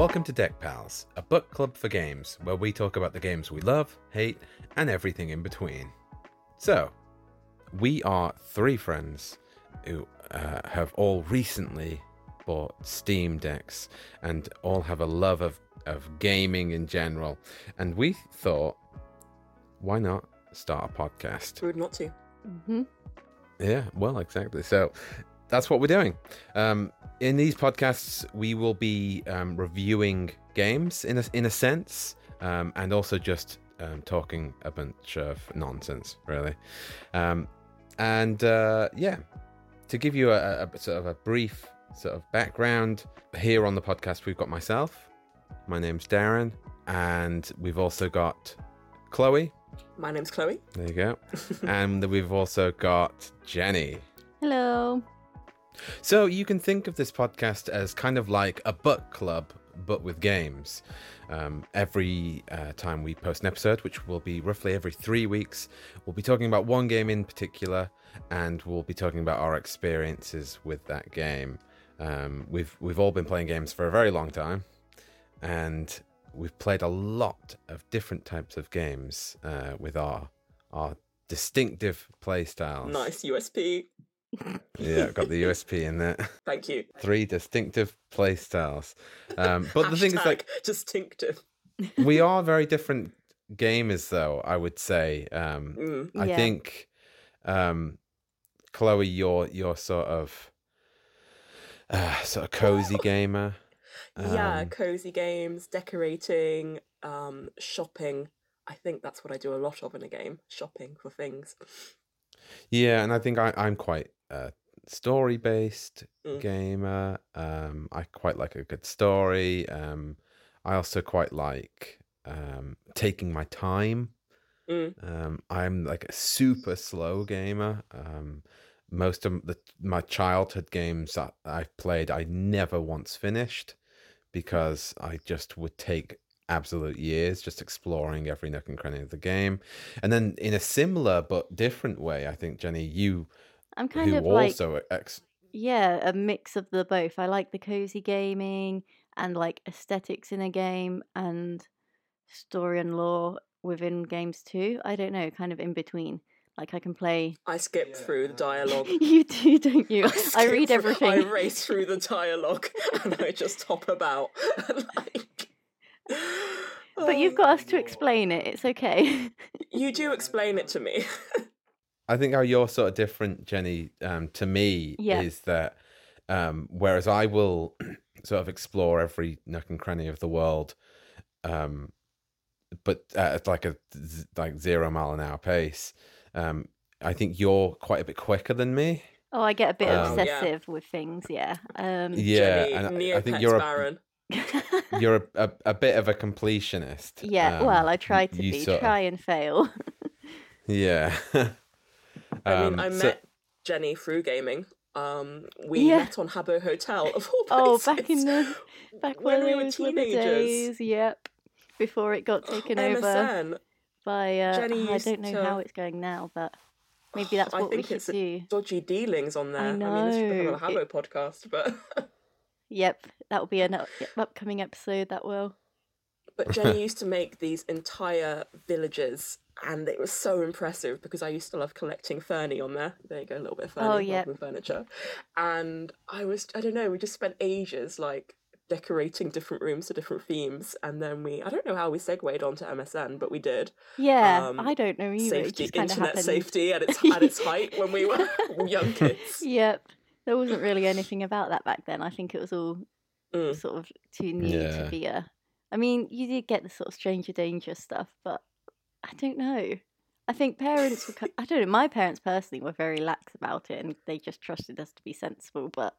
Welcome to Deck Pals, a book club for games where we talk about the games we love, hate, and everything in between. So, we are three friends who uh, have all recently bought Steam decks and all have a love of, of gaming in general. And we thought, why not start a podcast? Rude not to. hmm Yeah, well, exactly. So that's what we're doing. Um, in these podcasts, we will be um, reviewing games in a, in a sense, um, and also just um, talking a bunch of nonsense, really. Um, and uh, yeah, to give you a, a sort of a brief sort of background, here on the podcast, we've got myself. My name's Darren, and we've also got Chloe. My name's Chloe. There you go. and we've also got Jenny. Hello. So you can think of this podcast as kind of like a book club, but with games. Um, every uh, time we post an episode, which will be roughly every three weeks, we'll be talking about one game in particular, and we'll be talking about our experiences with that game. Um, we've we've all been playing games for a very long time, and we've played a lot of different types of games uh, with our our distinctive play styles. Nice USP. Yeah, got the USP in there. Thank you. Three distinctive play styles. Um, but the thing is, like, distinctive. we are very different gamers, though. I would say. Um, Mm. I Yeah. think, um, Chloe, you're you're sort of uh, sort of cozy gamer. yeah, Um, cozy games, decorating, um, shopping. I think that's what I do a lot of in a game. Shopping for things. Yeah, and I think I, I'm quite a story based Mm. gamer. Um, I quite like a good story. Um, I also quite like um, taking my time. Mm. Um, I'm like a super slow gamer. Um, most of the my childhood games that I've played, I never once finished because I just would take absolute years just exploring every nook and cranny of the game. And then in a similar but different way, I think Jenny, you I'm kind who of like also ex- yeah, a mix of the both. I like the cozy gaming and like aesthetics in a game and story and lore within games too. I don't know, kind of in between. Like I can play. I skip through the dialogue. you do, don't you? I, skip read through- everything. I race through the dialogue and I just hop about. like... but you've got us to explain it. It's okay. You do explain it to me. I think how you're sort of different, Jenny, um, to me Yeah. is that um, whereas I will sort of explore every nook and cranny of the world, um, but at like a z- like zero mile an hour pace, um, I think you're quite a bit quicker than me. oh, I get a bit Um, Yeah. obsessive with things. Yeah. Um, Yeah, Jenny, and I- I think you're a you're a, a, a bit of a completionist. yeah. Um, well, I try to be. sort of- Try and fail. yeah. I mean, Um, I so- met Jenny through gaming. Um, we Yeah. met on Habbo Hotel of all places. Oh, back in the back when when we were those were the teenagers. days. Yep. Before it got taken over by uh, Jenny I don't know how it's going now, but maybe that's what we think should it's a do. dodgy dealings on there. I I, mean, this should become know, a Habbo podcast, but Yep, that will be an upcoming episode. That will. But Jenny used to make these entire villages, and it was so impressive because I used to love collecting Furni on there. There you go, a little bit of Furni Oh, rather yep. than furniture. And I was, I don't know, we just spent ages like decorating different rooms to different themes, and then we, I don't know how we segued onto MSN, but we did. Yeah, Um, I don't know either. it Safety, just kind of internet happened. safety at its at its height when we were young kids. Yep. There wasn't really anything about that back then. I think it was all Mm. sort of too new Yeah. to be a. I mean, you did get the sort of stranger danger stuff, but I don't know. I think parents were. ki- I don't know. My parents personally were very lax about it, and they just trusted us to be sensible. But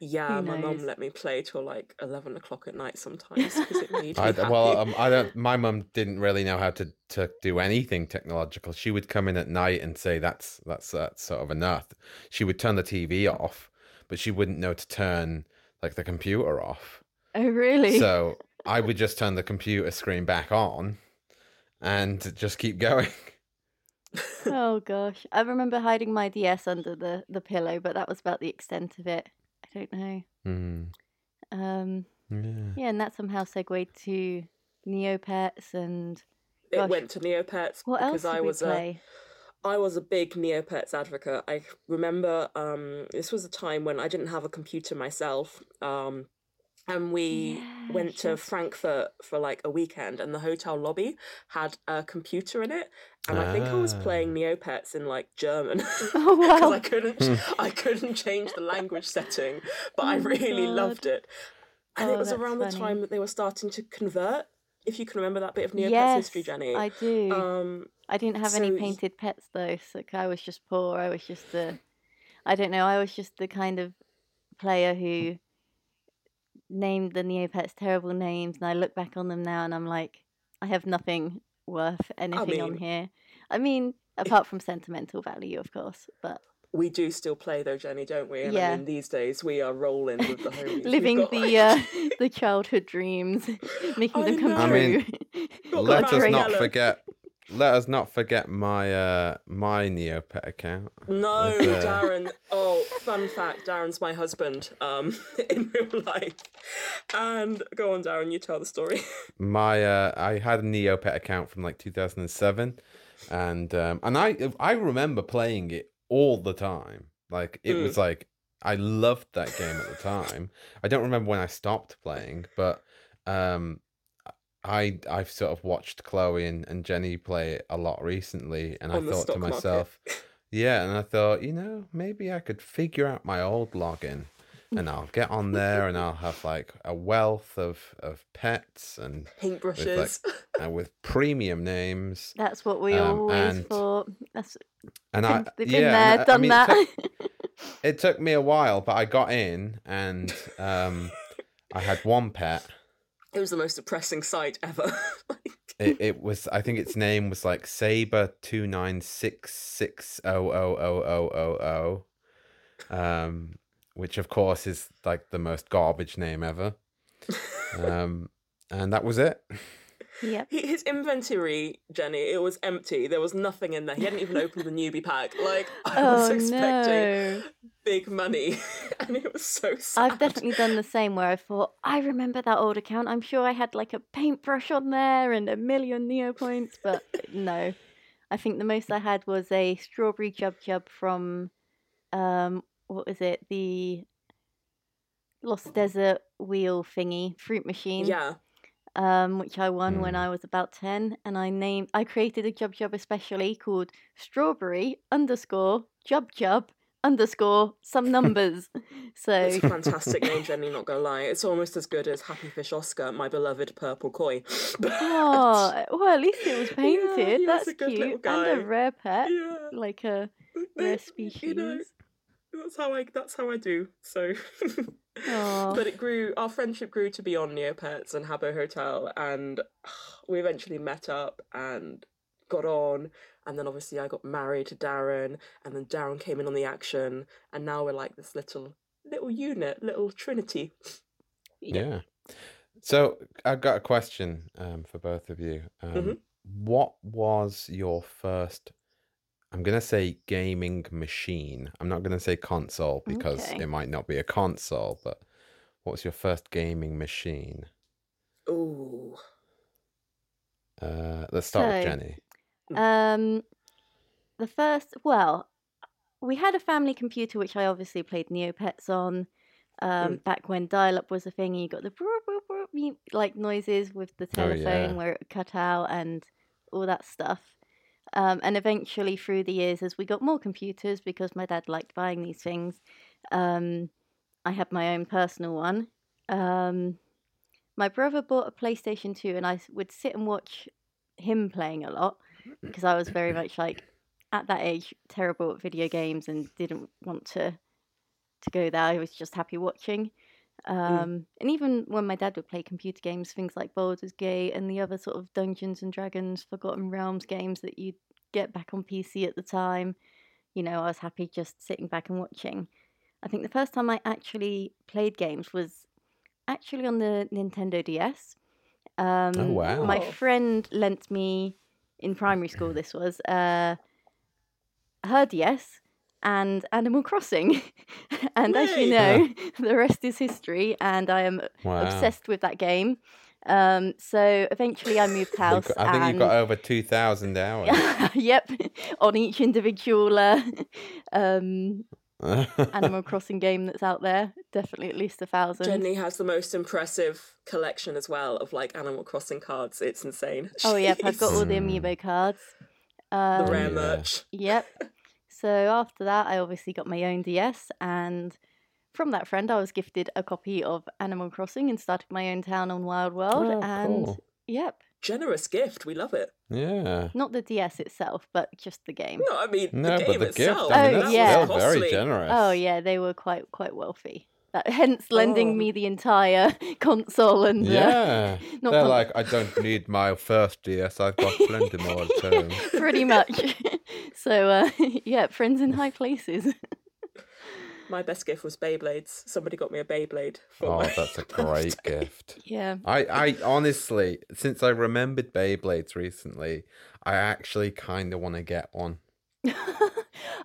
Yeah, my mum let me play till like eleven o'clock at night sometimes because it made me I, happy. well, um, I don't. My mum didn't really know how to, to do anything technological. She would come in at night and say, "That's that's that's sort of enough." She would turn the TV off, but she wouldn't know to turn like the computer off. oh, really? So I would just turn the computer screen back on, and just keep going. oh gosh, I remember hiding my DS under the the pillow, but that was about the extent of it. I don't know. Hmm. Um, Yeah. Yeah, and that somehow segued to Neopets and It Gosh. went to Neopets what else because did I was a play? I was a big Neopets advocate. I remember um, this was a time when I didn't have a computer myself, um, and we went to. Frankfurt for like a weekend, and the hotel lobby had a computer in it, and I think I was playing Ah. Neopets in like German Oh because wow! I couldn't I couldn't change the language setting, but I Oh my really God. loved it. And Oh, it was that's around the time that they were starting to convert. If you can remember that bit of Neopets Yes, history, Jenny. I do. Um, I didn't have any so y- painted pets though, so like, I was just poor. I was just the, I don't know. I was just the kind of player who named the Neopets terrible names, and I look back on them now and I'm like, I have nothing worth anything on mean- here. I mean, apart from sentimental value, of course, but we do still play though, Jenny, don't we? And Yeah. I mean, these days we are rolling with the homies. Living got, the like- uh, the childhood dreams, making I them come know. I mean, true. Let us Mariella. not forget. Let us not forget my uh my Neopet account. No, with, uh, Darren. Oh, fun fact: Darren's my husband um, in real life. And go on, Darren. You tell the story. My uh I had a Neopet account from like 2007 and um and I I remember playing it all the time. Like it Mm. was like I loved that game at the time. I don't remember when I stopped playing, but um I I've sort of watched Chloe and, and Jenny play it a lot recently and I On the thought to myself, yeah, and I thought, you know, maybe I could figure out my old login and I'll get on there and I'll have like a wealth of of pets and Paintbrushes. uh, with premium names. That's what we Um, always and thought. That's And I been, they've been yeah, there, and I- I done mean, that. It took, it took me a while, but I got in and um I had one pet. It was the most depressing sight ever. It, it was I think its name was like Saber two nine six six oh oh oh oh oh oh. Um which of course is like the most garbage name ever. Um and that was it. Yep. He- His inventory, Jenny, it was empty. There was nothing in there. He hadn't even opened the newbie pack. Like I was Oh expecting no! big money, and it was so sad. I've definitely done the same where I thought, I remember that old account. I'm sure I had like a paintbrush on there and a million Neo points, but no. I think the most I had was a strawberry Jub Jub from, um, what was it? The Lost Desert wheel thingy, fruit machine. Yeah, um, which I won when Mm. I was about 10. And I named, I created a Jub Jub especially called Strawberry underscore Jub Jub underscore some numbers. so, it's a fantastic name, Jenny. Not gonna lie, it's almost as good as Happy Fish Oscar, my beloved purple koi. But- oh, well, at least it was Yeah, painted. was That's a good little cute. And a rare pet, yeah, like a rare You know, species. that's how I. That's how I do. So. Aw. But it grew. Our friendship grew to be on Neopets and Habbo Hotel, and we eventually met up and got on. And then obviously I got married to Darren, and then Darren came in on the action, and now we're like this little little unit, little trinity. Yeah. So I've got a question um, for both of you. Um, Mhm. What was your first? I'm gonna say gaming machine. I'm not gonna say console because Okay. it might not be a console. But what was your first gaming machine? Ooh. Uh, let's start with So- Jenny. Um, the first, well, we had a family computer which I obviously played Neopets on. Um, back when dial-up was a thing, and you got the like noises with the Oh, telephone yeah. where it would cut out and all that stuff. Um, and eventually, through the years, as we got more computers, because my dad liked buying these things, um, I had my own personal one. Um, my brother bought a PlayStation 2, and I would sit and watch him playing a lot because I was very much like at that age terrible at video games and didn't want to to go there. I was just happy watching. Um, And even when my dad would play computer games, things like Baldur's Gate and the other sort of Dungeons and Dragons, Forgotten Realms games that you'd get back on PC at the time, you know, I was happy just sitting back and watching. I think the first time I actually played games was actually on the Nintendo DS. Um, Oh, wow. My Oh. friend lent me in primary school. This was uh, her DS, and Animal Crossing. and as you Yay. know, the rest is history, and I am Wow. obsessed with that game. Um, so eventually I moved You've house. I think and... you've got over 2,000 hours. yep, on each individual uh, um, Animal Crossing game that's out there. Definitely at least a thousand. Jenny has the most impressive collection as well of like Animal Crossing cards. It's insane. Oh yep, I've got all the Mm. amiibo cards. the Um, rare Yeah. merch. Yep. So after that, I obviously got my own DS, and from that friend, I was gifted a copy of Animal Crossing and started my own town on Wild World. Oh, and cool. yep, Generous gift. We love it. Yeah. not the DS itself, but just the game. No, I mean No, the but game the gift, itself. I mean, Oh, that's yeah. still very generous. Oh yeah, they were quite quite wealthy. That, hence lending Oh. me the entire console and uh, Yeah. not They're con- like, I don't need my first DS. I've got plenty more at home. pretty much. so uh, yeah, friends in high places. My best gift was Beyblades. Somebody got me a Beyblade for Oh, my that's a great gift. yeah. I, I honestly, since I remembered Beyblades recently, I actually kind of want to get one.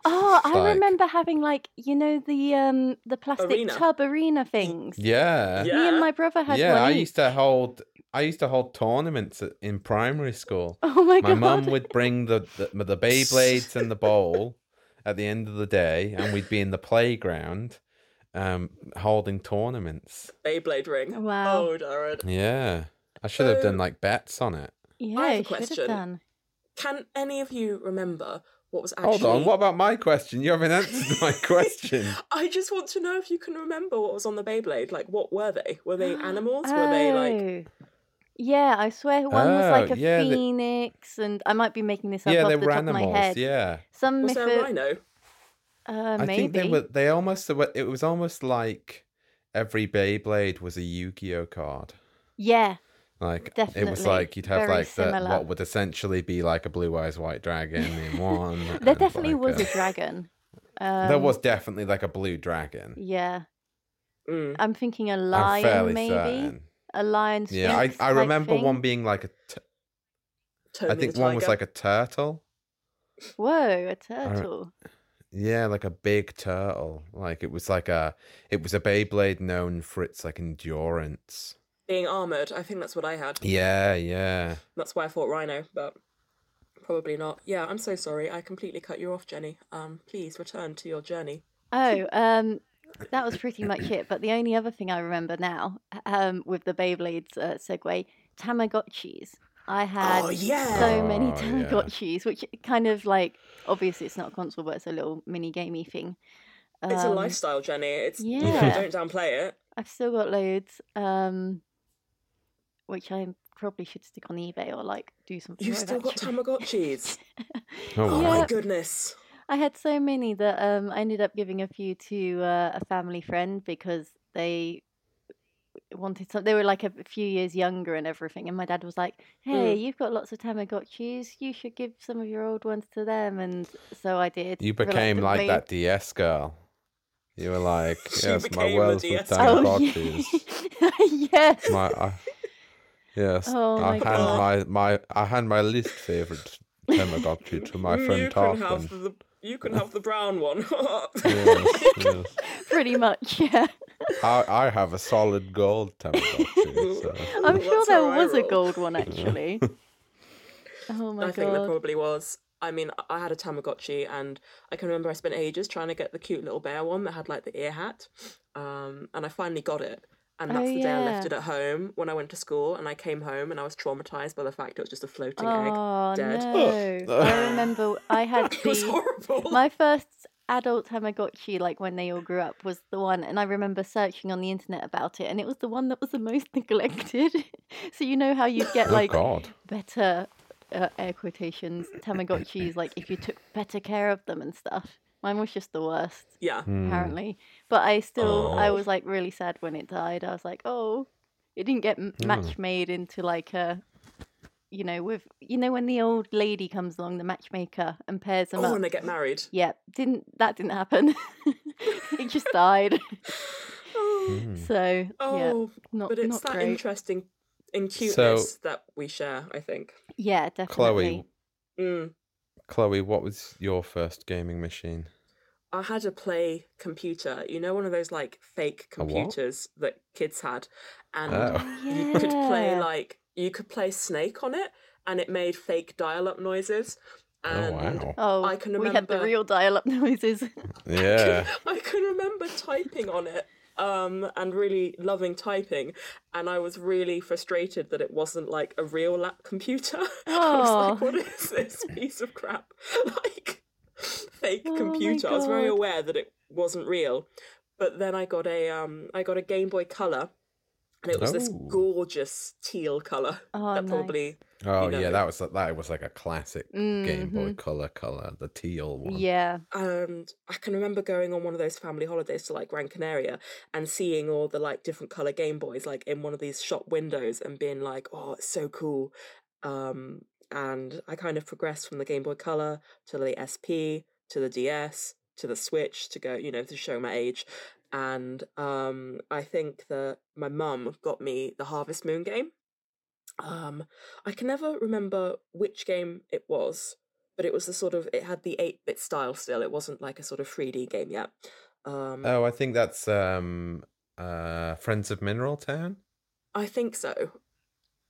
Oh, I Like- remember having like you know the um the plastic Arena. tub arena things. Yeah. Yeah. Me and my brother had yeah, one I used to hold. I used to hold tournaments in primary school. Oh my, My god! mum would bring the, the the Beyblades and the bowl at the end of the day, and we'd be in the playground, um, holding tournaments. Beyblade ring. Wow. Oh, Darren. Yeah, I should have done like bets on it. Yeah, I have a you have question. done. Can any of you remember what was actually? Hold on, what about my question? You haven't answered my question. I just want to know if you can remember what was on the Beyblade. Like, what were they? Were they animals? Were they like? Oh. Yeah, I swear one was like Oh, a yeah, the- phoenix, and I might be making this up yeah, off the were top of my head. Yeah, Some Was there a mytho- rhino? uh, I maybe. think they were. They almost. It was almost like every Beyblade was a Yu-Gi-Oh card. Yeah, Like it was like you'd have Very like the, what would essentially be like a blue eyes white dragon in one. there definitely like, was a- a dragon. Um, there was definitely like a blue dragon. Yeah, Mm. I'm thinking a I'm lion, fairly maybe certain. a lion. Yeah, I, I remember thing. one being like a. T- Tony I think the one was like a turtle. Whoa, a turtle. Yeah, like a big turtle. Like it was like a. It was a Beyblade known for its like endurance. Being armored. I think that's what I had. Yeah, yeah. That's why I thought rhino, but probably not. Yeah, I'm so sorry. I completely cut you off, Jenny. Um, please return to your journey. Oh, um, that was pretty much it. But the only other thing I remember now, um, with the Beyblades uh, segue, Tamagotchis. I had Oh, yeah. so many Oh, yeah. Tamagotchis, which kind of like obviously it's not a console, but it's a little mini gamey thing. It's a Um, lifestyle, Jenny. It's you know, yeah. don't downplay it. I've still got loads, um, which I probably should stick on eBay or like do something. You've still got actually. Tamagotchis. Oh, Oh wow. my goodness. I had so many that um, I ended up giving a few to uh, a family friend because they wanted some. They were like a few years younger and everything, and my dad was like, "Hey, Mm. you've got lots of Tamagotchis. You should give some of your old ones to them." And so I did. You became like that DS girl. You were like, yes, my became the wells DS with girl. Oh Tamagotchis. yeah. yes. my, I, yes, Oh I my hand God. my, my I hand my least favorite Tamagotchi to my friend you can have Tarquin. the you can have the brown one. Yes, yes. Pretty much. Yeah. I, I have a solid gold Tamagotchi. So. I'm That's sure there was a gold one actually. oh my god. I god. think there probably was. I mean, I- I had a Tamagotchi, and I can remember I spent ages trying to get the cute little bear one that had like the ear hat, um, and I finally got it. And Oh, that's the day I left it at home when I went to school, and I came home and I was traumatized by the fact it was just a floating egg. Oh dead. no! I remember I had It was horrible. my first adult Tamagotchi, like when they all grew up, was the one, and I remember searching on the internet about it, and it was the one that was the most neglected. so you know how you'd get Oh like God! better uh, air quotations Tamagotchis, like if you took better care of them and stuff. Mine was just the worst, Yeah. Hmm. apparently. But I still, I Oh. was like really sad when it died. I was like, oh, it didn't get m- Oh. match made into like a, you know, with you know when the old lady comes along, the matchmaker, and pairs them Oh, up. when they get married. Yeah, didn't that didn't happen? it just died. Hmm. So yeah, Oh, not but it's not that great. interesting in So- that we share. I think. Yeah, definitely. Chloe, Mm. Chloe, what was your first gaming machine? I had a play computer, you know, one of those like fake computers that kids had, and Oh. you could play like you could play Snake on it, and it made fake dial-up noises. Oh And wow. Oh, I can remember we had the real dial-up noises. Yeah. I can remember typing on it um, and really loving typing, and I was really frustrated that it wasn't like a real lap computer. I was like, Oh. what is this piece of crap? like fake Oh computer. I was very aware that it wasn't real, but then I got a um, I got a Game Boy Color. And it was this Oh. gorgeous teal color Oh, that nice. probably Oh know. yeah, that was that was like a classic Game Boy Mhm. Color color, the teal one. Yeah. and I can remember going on one of those family holidays to like Gran Canaria and seeing all the like different color Game Boys like in one of these shop windows and being like, oh, it's so cool. Um, and I kind of progressed from the Game Boy Color to the SP to the DS to the Switch to go, you know, to show my age. And um, I think that my mum got me the Harvest Moon game. Um, I can never remember which game it was, but it was the sort of it had the eight bit style still. It wasn't like a sort of three D game yet. Um, Oh, I think that's um uh Friends of Mineral Town. I think so.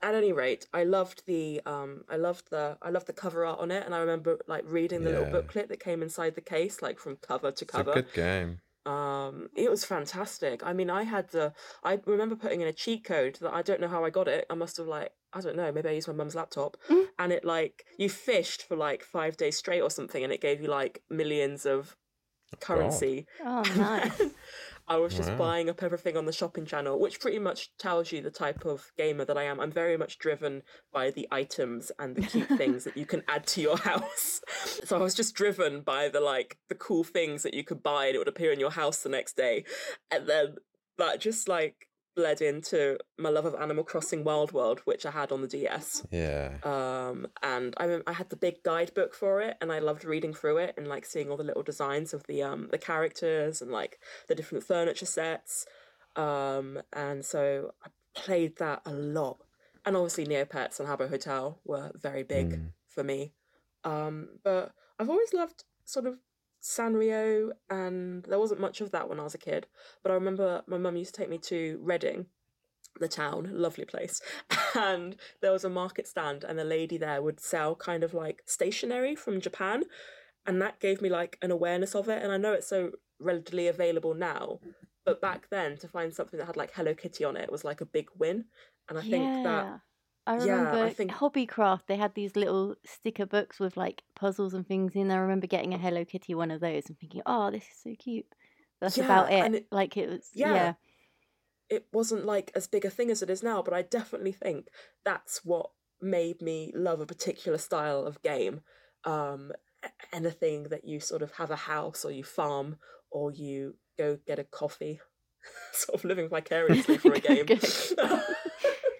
At any rate, I loved the um I loved the I loved the cover art on it and I remember like reading the little booklet that came inside the case like from cover to It's a cover. good game. Um it was fantastic. I mean, I had the I remember putting in a cheat code that I don't know how I got it. I must have like I don't know, maybe I used my mum's laptop Mm. and it like you fished for like 5 days straight or something and it gave you like millions of currency. Oh, And nice. I was just Wow. buying up everything on the shopping channel, which pretty much tells you the type of gamer that I am. I'm very much driven by the items and the cute things that you can add to your house. So I was just driven by the like the cool things that you could buy and it would appear in your house the next day. And then that just like bled into my love of Animal Crossing Wild World, which I had on the DS. Yeah. Um, and I I had the big guidebook for it, and I loved reading through it and like seeing all the little designs of the um the characters and like the different furniture sets. Um, and so I played that a lot. And obviously, Neopets and Habbo Hotel were very big Mm. for me. Um, but I've always loved sort of Sanrio, and there wasn't much of that when I was a kid. But I remember my mum used to take me to Reading, the town, lovely place, and there was a market stand, and the lady there would sell kind of like stationery from Japan, and that gave me like an awareness of it. And I know it's so readily available now, but back then to find something that had like Hello Kitty on it was like a big win. And I think that yeah. I yeah, I remember think- Hobbycraft, they had these little sticker books with like puzzles and things in. I remember getting a Hello Kitty one of those and thinking, oh, this is so cute. That's about it. it- Like it was, Yeah. yeah. it wasn't like as big a thing as it is now, but I definitely think that's what made me love a particular style of game. Um, anything that you sort of have a house or you farm or you go get a coffee, sort of living vicariously for a game.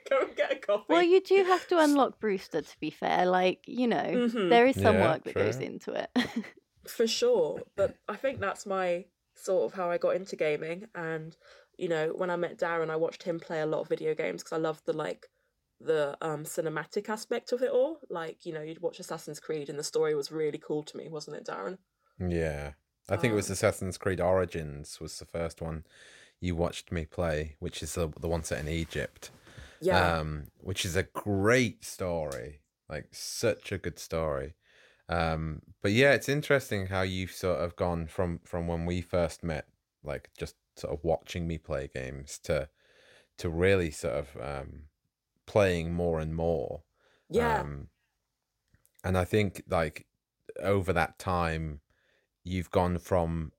get a go and get a coffee. Well, you do have to unlock Brewster, to be fair. Like, you know, Mhm. there is some Yeah, work that goes into it. For sure. But I think that's my sort of how I got into gaming. And, you know, when I met Darren, I watched him play a lot of video games because I loved the like the um cinematic aspect of it all. Like, you know, you'd watch Assassin's Creed and the story was really cool to me, wasn't it, Darren? Yeah. I think it was Um, Assassin's Creed Origins was the first one you watched me play, which is the the one set in Egypt. Yeah. Um, which is a great story. Like such a good story. Um, but yeah, it's interesting how you've sort of gone from from when we first met, like just sort of watching me play games to to really sort of um playing more and more. yeah. Um, and I think like over that time, you've gone from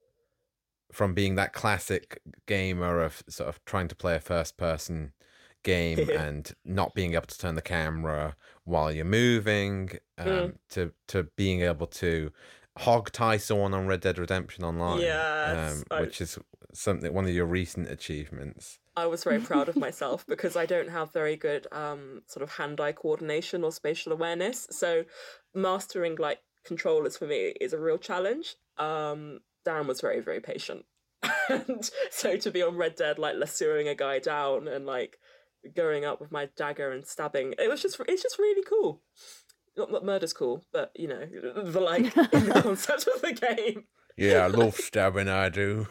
from being that classic gamer of sort of trying to play a first person game and not being able to turn the camera while you're moving um, Mm. to to being able to hog tie someone on Red Dead Redemption Online, Yes, um, I- which is something one of your recent achievements. I was very proud of myself because I don't have very good um, sort of hand-eye coordination or spatial awareness. So mastering like controllers for me is a real challenge. Um, Darren was very very patient, and so to be on Red Dead like lassoing a guy down and like going up with my dagger and stabbing, it was just it's just really cool. Not that murder's cool, but you know the like in the concept of the game. yeah, I love stabbing. I do.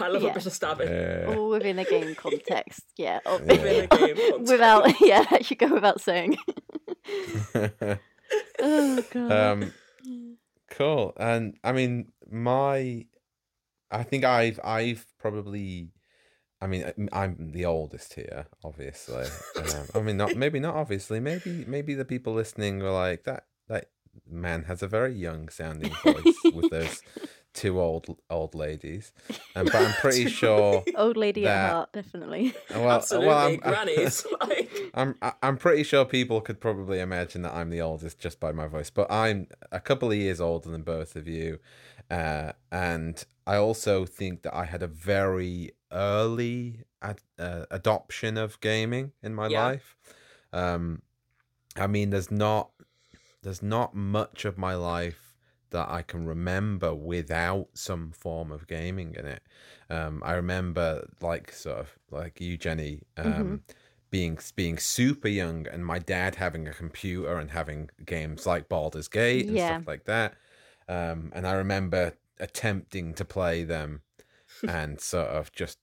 I love Yeah. a bit of stabbing. Yeah. All within a game context. Yeah. Yeah. Within a game context. Without, yeah, that should go without saying. oh god. um, cool. And I mean, my, I think I've I've probably, I mean, I'm- I'm the oldest here, obviously. um, I mean, not maybe not obviously. Maybe maybe the people listening were like that. That man has a very young sounding voice with those two old old ladies. Um, but I'm pretty sure. Old lady that- at heart, definitely. Well, Absolutely, well, I'm, grannies. like, I'm I- I'm pretty sure people could probably imagine that I'm the oldest just by my voice, but I'm a couple of years older than both of you, uh, and I also think that I had a very early ad- uh, adoption of gaming in my Yeah. life. Um, I mean, there's not there's not much of my life that I can remember without some form of gaming in it. Um, I remember like sort of like you, Jenny, um, Mhm. being being super young, and my dad having a computer and having games like Baldur's Gate and Yeah. stuff like that. Um, and I remember attempting to play them, and sort of just.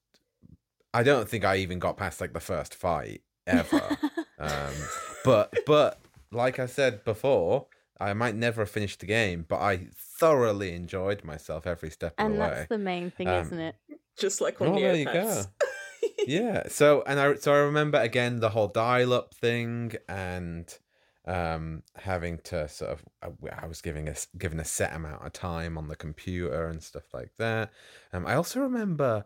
I don't think I even got past like the first fight ever. um, but but like I said before, I might never have finished the game, but I thoroughly enjoyed myself every step of and the way. that's the main thing, Um, isn't it? just like on Oh, there you Neopets. yeah so and i so i remember again the whole dial-up thing and um having to sort of I- i was giving us given a set amount of time on the computer and stuff like that um i also remember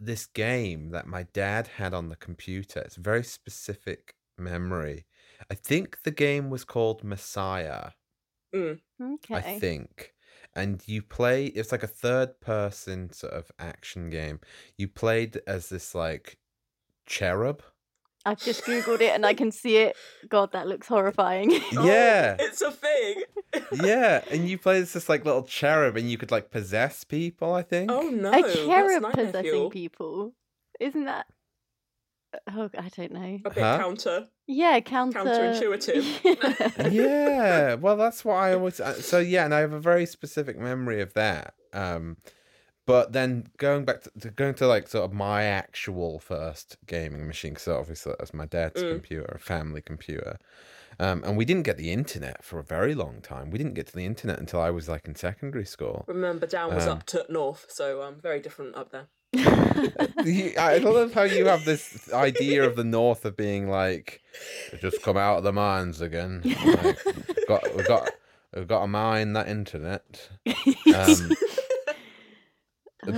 this game that my dad had on the computer it's a very specific memory i think the game was called messiah Okay. I think. And you play it's like a third person sort of action game. You played as this like cherub. I've just googled it and I can see it. God, that looks horrifying. Oh, Yeah. it's a thing. yeah, and you play as this like little cherub and you could like possess people, I think. Oh no, a that's cherub nightmare possessing fuel. people. Isn't that? Oh, I don't know. A bit Huh? counter. Yeah, counter. Counterintuitive. yeah, well that's what I always uh, so yeah, and I have a very specific memory of that. Um but then going back to, to going to like sort of my actual first gaming machine, so obviously that was my dad's Mm. computer, a family computer. Um, and we didn't get the internet for a very long time. We didn't get to the internet until I was like in secondary school. Remember, down was Um, up to north, so um, very different up there. You- I love how you have this idea of the North of being like, just come out of the mines again. Like, got, we've got, we've got to mine that internet. Um,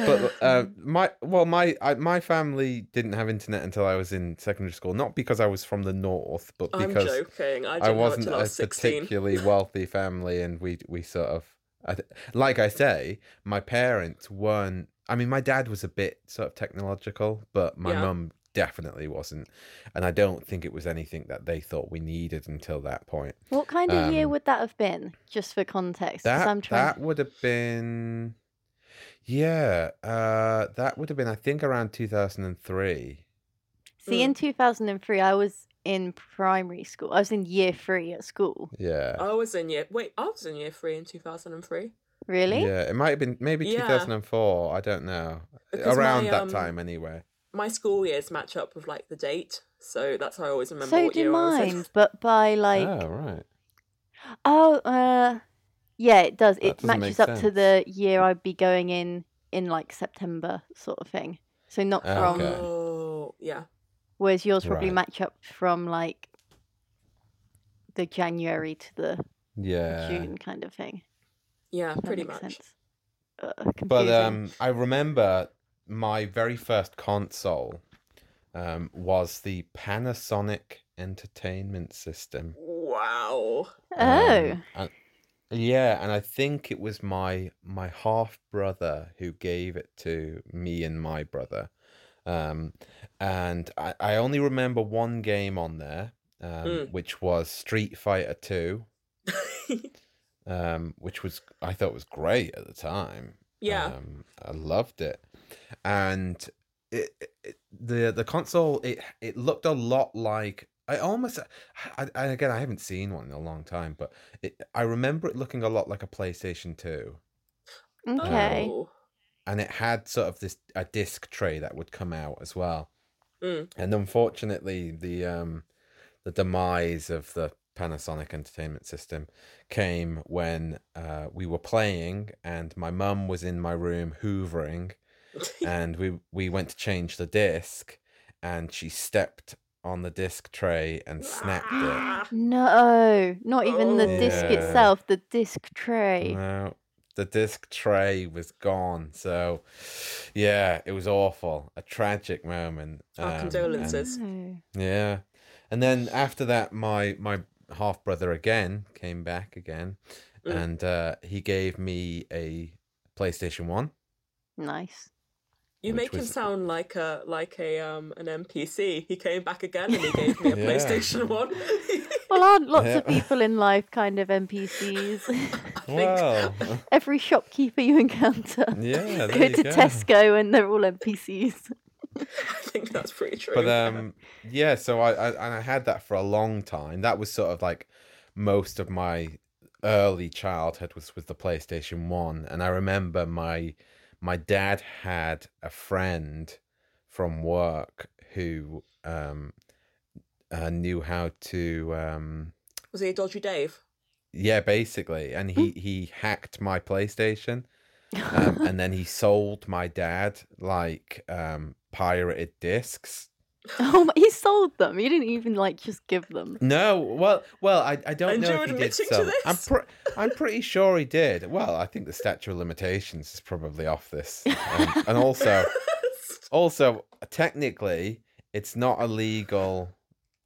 but uh, my well, my I, my family didn't have internet until I was in secondary school. Not because I was from the North, but I'm because joking. I I wasn't till I a was 16. particularly wealthy family, and we we sort of, I th- like I say, my parents weren't. I mean, my dad was a bit sort of technological, but my Yeah. mum definitely wasn't, and I don't think it was anything that they thought we needed until that point. what kind of year Um, would that have been? Just for context, That I'm trying. that would have been, yeah, uh, that would have been I think around two thousand and three. See, Mm. in 2003, I was in primary school. I was in year three at school. Yeah. I was in year. Wait, I was in year three in 2003. Really? Yeah, it might have been maybe Yeah. 2004. I don't know. Because Around my, that um, time, anyway. My school years match up with like the date, so that's how I always remember So what do year I was in. mine, but by like oh, right. oh, uh, yeah, it does. That It matches make up to the year I'd be going in in like September, sort of thing. So not Ah, from. okay. Oh, yeah. Whereas yours probably Right. match up from like the January to the Yeah. June kind of thing. Yeah, that pretty makes much. sense. Uh, But um, I remember my very first console um, was the Panasonic Entertainment System. Wow. oh, Um, and- yeah, and I think it was my my half brother who gave it to me and my brother. Um, and I, I only remember one game on there, um, Mm. which was Street Fighter Two, um, which was I thought was great at the time. yeah. Um, I loved it, and it, it, it- the the console it it looked a lot like I almost I, I again I haven't seen one in a long time, but it, I remember it looking a lot like a PlayStation Two. Okay. Oh. and it had sort of this a disc tray that would come out as well. Mm. And unfortunately, the um, the demise of the Panasonic Entertainment System came when uh, we were playing, and my mum was in my room hoovering, and we we went to change the disc, and she stepped on the disc tray and snapped it. Ah. No, not even the disc Yeah. itself, the disc tray. No, the disc tray was gone. So, yeah, it was awful. A tragic moment. Our Um, condolences. No. Yeah, and then after that, my my half brother again came back again, Mm. and uh, he gave me a PlayStation One. Nice. You make him was- sound like a like a um an NPC. He came back again and he gave me a Yeah. PlayStation One. Well, aren't lots of people in life kind of NPCs? Well, Every shopkeeper you encounter. yeah, there Go you to go. Tesco and they're all NPCs. I think that's pretty true. But um, yeah. So I, I and I had that for a long time. That was sort of like most of my early childhood was with the PlayStation One, and I remember my my dad had a friend from work who um uh, knew how to um was he a dodgy Dave? yeah basically and he he hacked my playstation um, and then he sold my dad like um pirated discs oh, he sold them. He didn't even like just give them. no well well i, I don't And know you're if he did admitting to sell. I'm pre- i'm pretty sure he did. Well i think the statute of limitations is probably off this. Um, and also also technically it's not illegal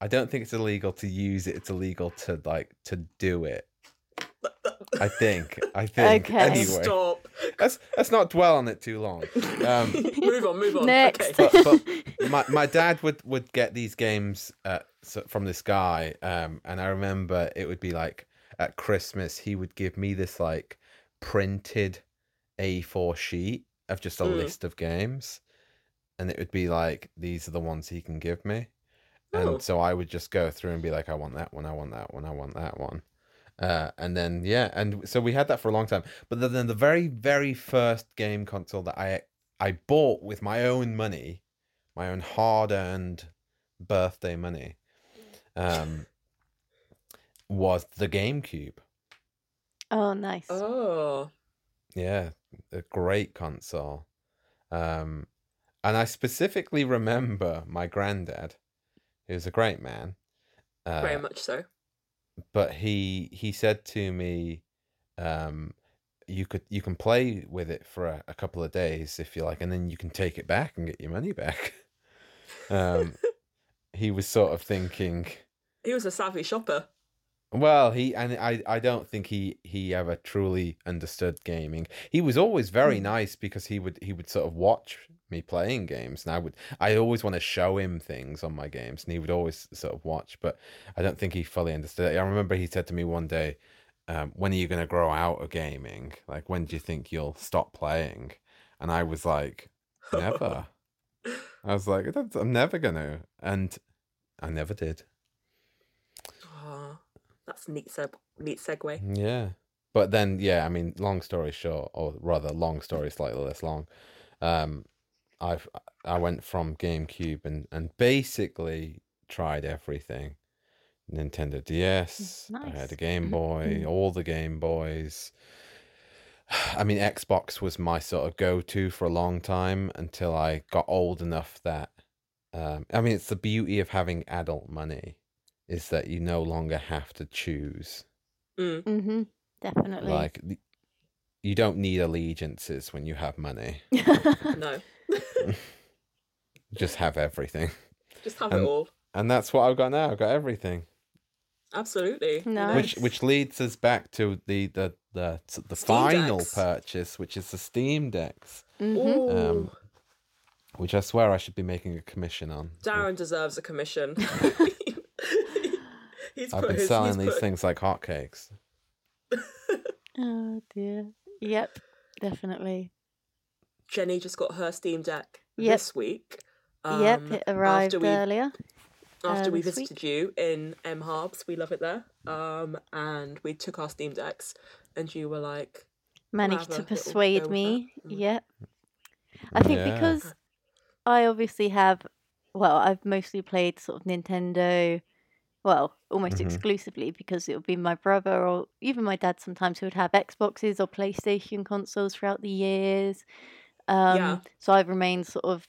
i don't think it's illegal to use it. It's illegal to like to do it i think i think Okay. anyway Stop. let's let's not dwell on it too long um move on, move on. Next. Okay. but, but my my dad would would get these games uh, so, from this guy um and i remember it would be like at christmas he would give me this like printed a4 sheet of just a Mm. list of games and it would be like these are the ones he can give me and Oh. so i would just go through and be like i want that one i want that one i want that one uh, and then yeah and so we had that for a long time but then- then the very very first game console that i i bought with my own money my own hard-earned birthday money um was the gamecube Oh, nice. Oh. yeah a great console um and i specifically remember my granddad he was a great man uh, Very much so. But he he said to me um you could you can play with it for a, a couple of days if you like and then you can take it back and get your money back um he was sort of thinking He was a savvy shopper. well he and i i don't think he he ever truly understood gaming he was always very Hmm. nice because he would he would sort of watch me playing games and i would i always want to show him things on my games and he would always sort of watch but i don't think he fully understood it i remember he said to me one day um, when are you going to grow out of gaming like when do you think you'll stop playing and i was like never i was like "That's- i'm never gonna and i never did Oh, that's a neat seg- neat segue. Yeah. But then, yeah, I mean, long story short, or rather, long story slightly less long. Um, I've I went from GameCube and and basically tried everything. Nintendo DS. I had a Game Boy, all the Game Boys. I mean, Xbox was my sort of go-to for a long time until I got old enough that. Um, I mean, it's the beauty of having adult money, is that you no longer have to choose. Mm. Mm-hmm. Definitely. Like you don't need allegiances when you have money. No. Just have everything. Just have And- it all. And that's what I've got now. I've got everything. Absolutely. you? Nice. Which which leads us back to the the the, the Steam final Decks. purchase, which is the Steam Decks, hmm um, which I swear I should be making a commission on. Darren deserves a commission. he's I've been his, selling he's these put- things like hotcakes. Oh dear. Yep. Definitely. Jenny just got her Steam Deck Yep. this week. yep. um, It arrived after we earlier. after uh, we this visited you in M Harbs. We love it there. Um, and we took our Steam Decks, and you were like, managed to persuade me. that. Mm. Yep. I think Yeah. because I obviously have, well, I've mostly played sort of Nintendo, well, almost Mhm. exclusively because it would be my brother or even my dad sometimes who would have Xboxes or PlayStation consoles throughout the years. Um, Yeah. So I've remained sort of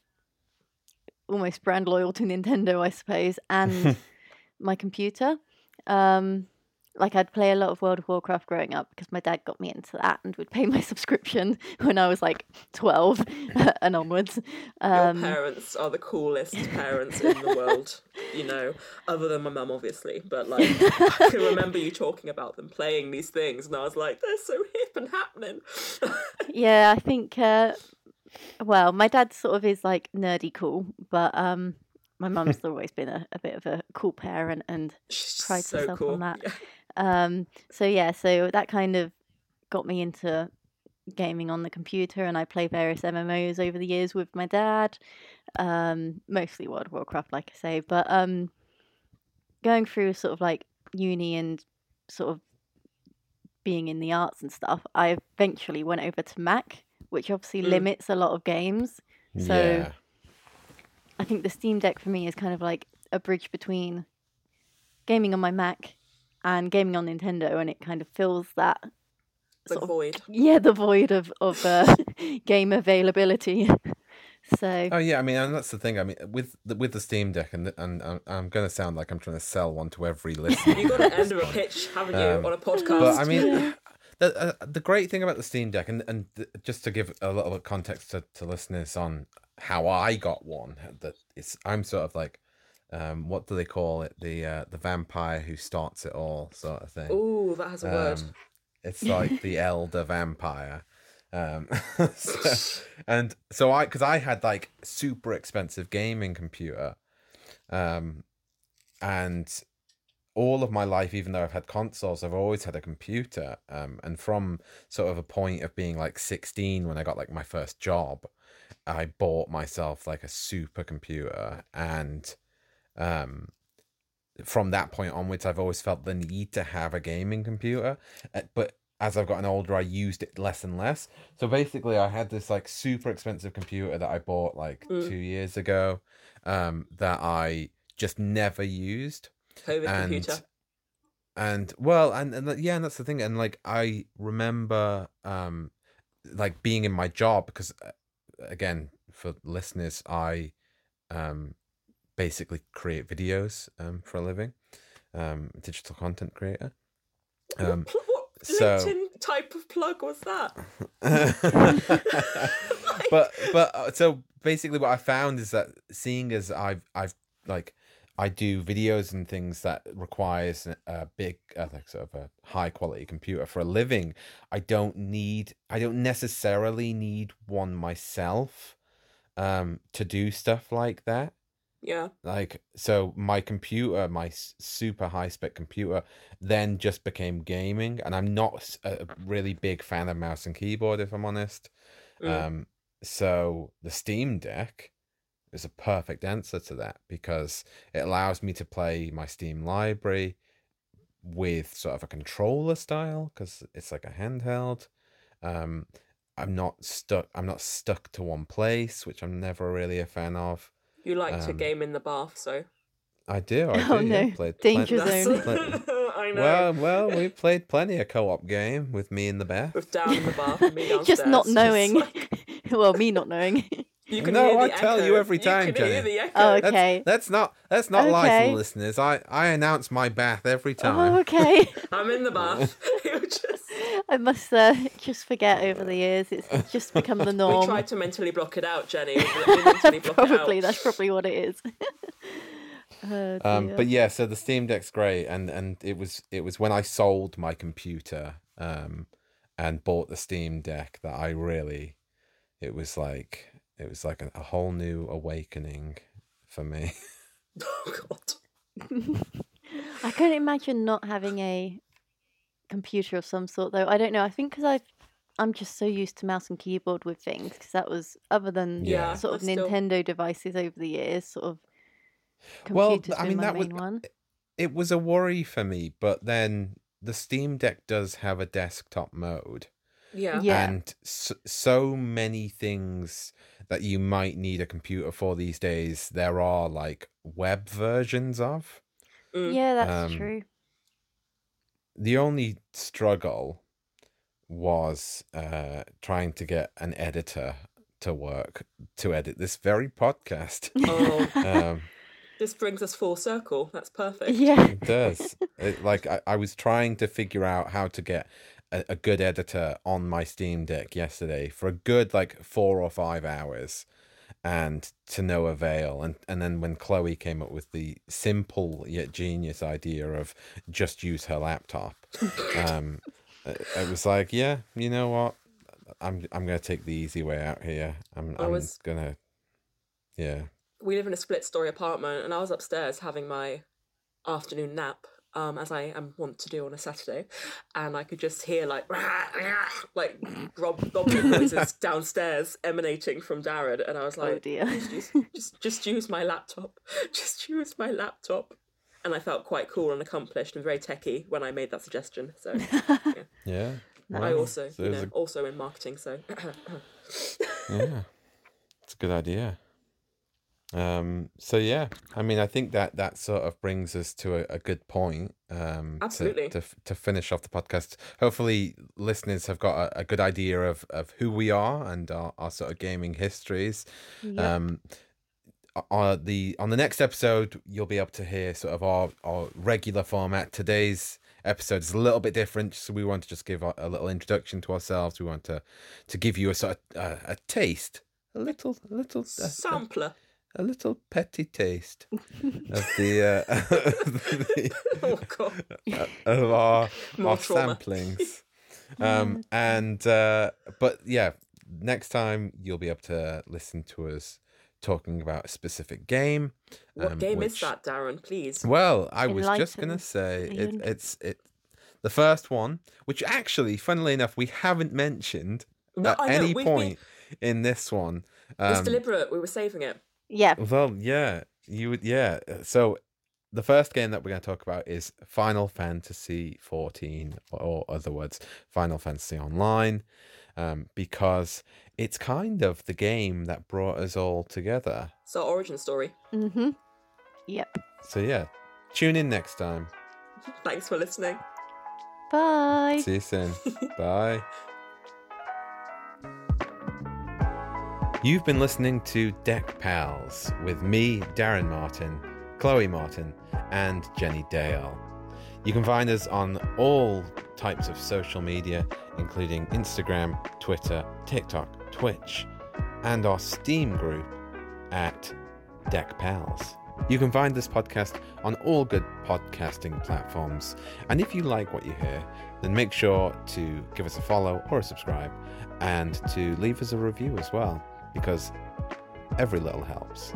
almost brand loyal to Nintendo, I suppose, and my computer. Um, like I'd play a lot of World of Warcraft growing up because my dad got me into that and would pay my subscription when I was like 12 and onwards. Um, Your parents are the coolest parents in the world, you know, other than my mum, obviously. But like, I can remember you talking about them playing these things, and I was like, they're so hip and happening. yeah, I think, uh, well, my dad sort of is like nerdy cool, but um, my mum's always been a, a bit of a cool parent and She's prides so herself cool. on that. Yeah. Um, so yeah, so that kind of got me into gaming on the computer, and I play various MMOs over the years with my dad. Um, mostly World of Warcraft, like I say, but um, going through sort of like uni and sort of being in the arts and stuff, I eventually went over to Mac, which obviously Mm. limits a lot of games. So yeah. I think the Steam Deck for me is kind of like a bridge between gaming on my Mac and gaming on Nintendo, and it kind of fills that The sort of void. yeah the void of of uh, game availability. so Oh yeah, I mean, and that's the thing. I mean, with the, with the Steam Deck, and and I'm, I'm going to sound like I'm trying to sell one to every listener. You've got to end of a pitch, haven't you, Um, on a podcast? But I mean, Yeah. The uh, the great thing about the Steam Deck, and and th- just to give a little bit of context to, to listeners on how I got one, that it's I'm sort of like, um, what do they call it? The uh, the vampire who starts it all, sort of thing. Oh, that has a word. Um, it's like the elder vampire. Um, so- and so I, because I had like super expensive gaming computer, um, and all of my life, even though I've had consoles, I've always had a computer. Um, and from sort of a point of being like 16 when I got like my first job, I bought myself like a super computer and um from that point onwards I've always felt the need to have a gaming computer uh, but as I've gotten older I used it less and less so basically I had this like super expensive computer that I bought like Mm. 2 years ago um that I just never used COVID and computer. and well and, and yeah and that's the thing and like i remember um like being in my job because uh, again for listeners i um basically create videos um for a living um digital content creator um what, what so- LinkedIn type of plug was that? but but uh, so basically what i found is that seeing as i've i've like i do videos and things that requires a big uh, like sort of a high quality computer for a living i don't need i don't necessarily need one myself um to do stuff like that Yeah. like so my computer my super high spec computer then just became gaming and i'm not a really big fan of mouse and keyboard if i'm honest Mm. um so the steam deck is a perfect answer to that because it allows me to play my steam library with sort of a controller style because it's like a handheld um i'm not stuck i'm not stuck to one place which i'm never really a fan of you like to um, game in the bath, so I do. I Oh, do. yeah. no. Played Danger plen- zone. That's- I know. Well, well, we played plenty of co-op game with me in the bath. with down in the bath and me downstairs. just not just knowing. like- well, me not knowing. You can No, hear the I tell echo. you every time, you can Hear Jenny. the echo. Oh, That's, okay. that's not that's not lie to Okay. the listeners. I I announce my bath every Oh, time. okay. I'm in the bath. just I must uh, just forget over the years. It's just become the norm. we norm. tried to mentally block it out, Jenny. We we mentally block probably out. that's probably what it is. oh, Um, but yeah, so the Steam Deck's great, and and it was it was when I sold my computer, um, and bought the Steam Deck that I really, it was like it was like a, a whole new awakening for me. Oh god. I couldn't imagine not having a computer of some sort, though. I don't know. I think because I've I'm just so used to mouse and keyboard with things because that was other than Yeah. sort of that's still- Nintendo devices over the years, sort of. Well, I mean, my that was- one. it was a worry for me, but then the Steam Deck does have a desktop mode. Yeah. Yeah. and so, so many things that you might need a computer for these days there are like web versions of Mm. Yeah, that's Um, true. the only struggle was uh trying to get an editor to work to edit this very podcast Oh, um this brings us full circle. That's perfect. yeah. it does it, like I, I was trying to figure out how to get a, a good editor on my steam deck yesterday for a good like four or five hours and to no avail. And and then when chloe came up with the simple yet genius idea of just use her laptop um it, was like yeah you know what? I'm i'm gonna take the easy way out here. I'm, I I'm was- gonna yeah. We live in a split story apartment and I was upstairs having my afternoon nap, um, as I am wont to do on a Saturday, and I could just hear like like rob goblin noises downstairs emanating from Darren, and I was Oh like, dear. just, use, just just use my laptop, just use my laptop. And I felt quite cool and accomplished and very techie when I made that suggestion. So yeah I Well, also, so you there's know, also in marketing. So yeah it's a good idea um so yeah i mean i think that that sort of brings us to a, a good point um Absolutely. to, f- to finish off the podcast hopefully listeners have got a, a good idea of of who we are and our, our sort of gaming histories Yep. um on the on the next episode you'll be able to hear sort of our our regular format today's episode is a little bit different so we want to just give a, a little introduction to ourselves we want to to give you a sort of uh, a taste a little a little sampler. A little petty taste of the uh the, oh god. uh, of our, More our trauma. samplings um and uh but yeah next time you'll be able to listen to us talking about a specific game What um, game is that, Darren? Please. well i was just gonna say it, it's it the first one which actually funnily enough we haven't mentioned No, at know, any we've been- point in this one It's um, deliberate. We were saving it. Yeah. well, yeah, you would, yeah. So the first game that we're going to talk about is Final Fantasy 14, or other words, Final Fantasy Online, um, because it's kind of the game that brought us all together. It's our origin story. Mm-hmm. Yep. So yeah, tune in next time. Thanks for listening. Bye. See you soon. Bye. You've been listening to Deck Pals with me, Darren Martin, Chloe Martin, and Jenny Dale. You can find us on all types of social media, including Instagram, Twitter, TikTok, Twitch, and our Steam group at Deck Pals. You can find this podcast on all good podcasting platforms. And if you like what you hear, then make sure to give us a follow or a subscribe and to leave us a review as well, because every little helps.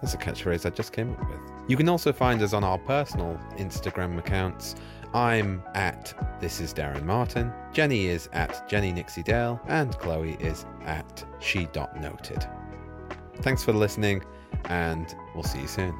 That's a catchphrase I just came up with. You can also find us on our personal Instagram accounts. I'm at This Is Darren Martin, Jenny is at Jenny Nixie Dale, and Chloe is at She Noted. Thanks for listening, and we'll see you soon.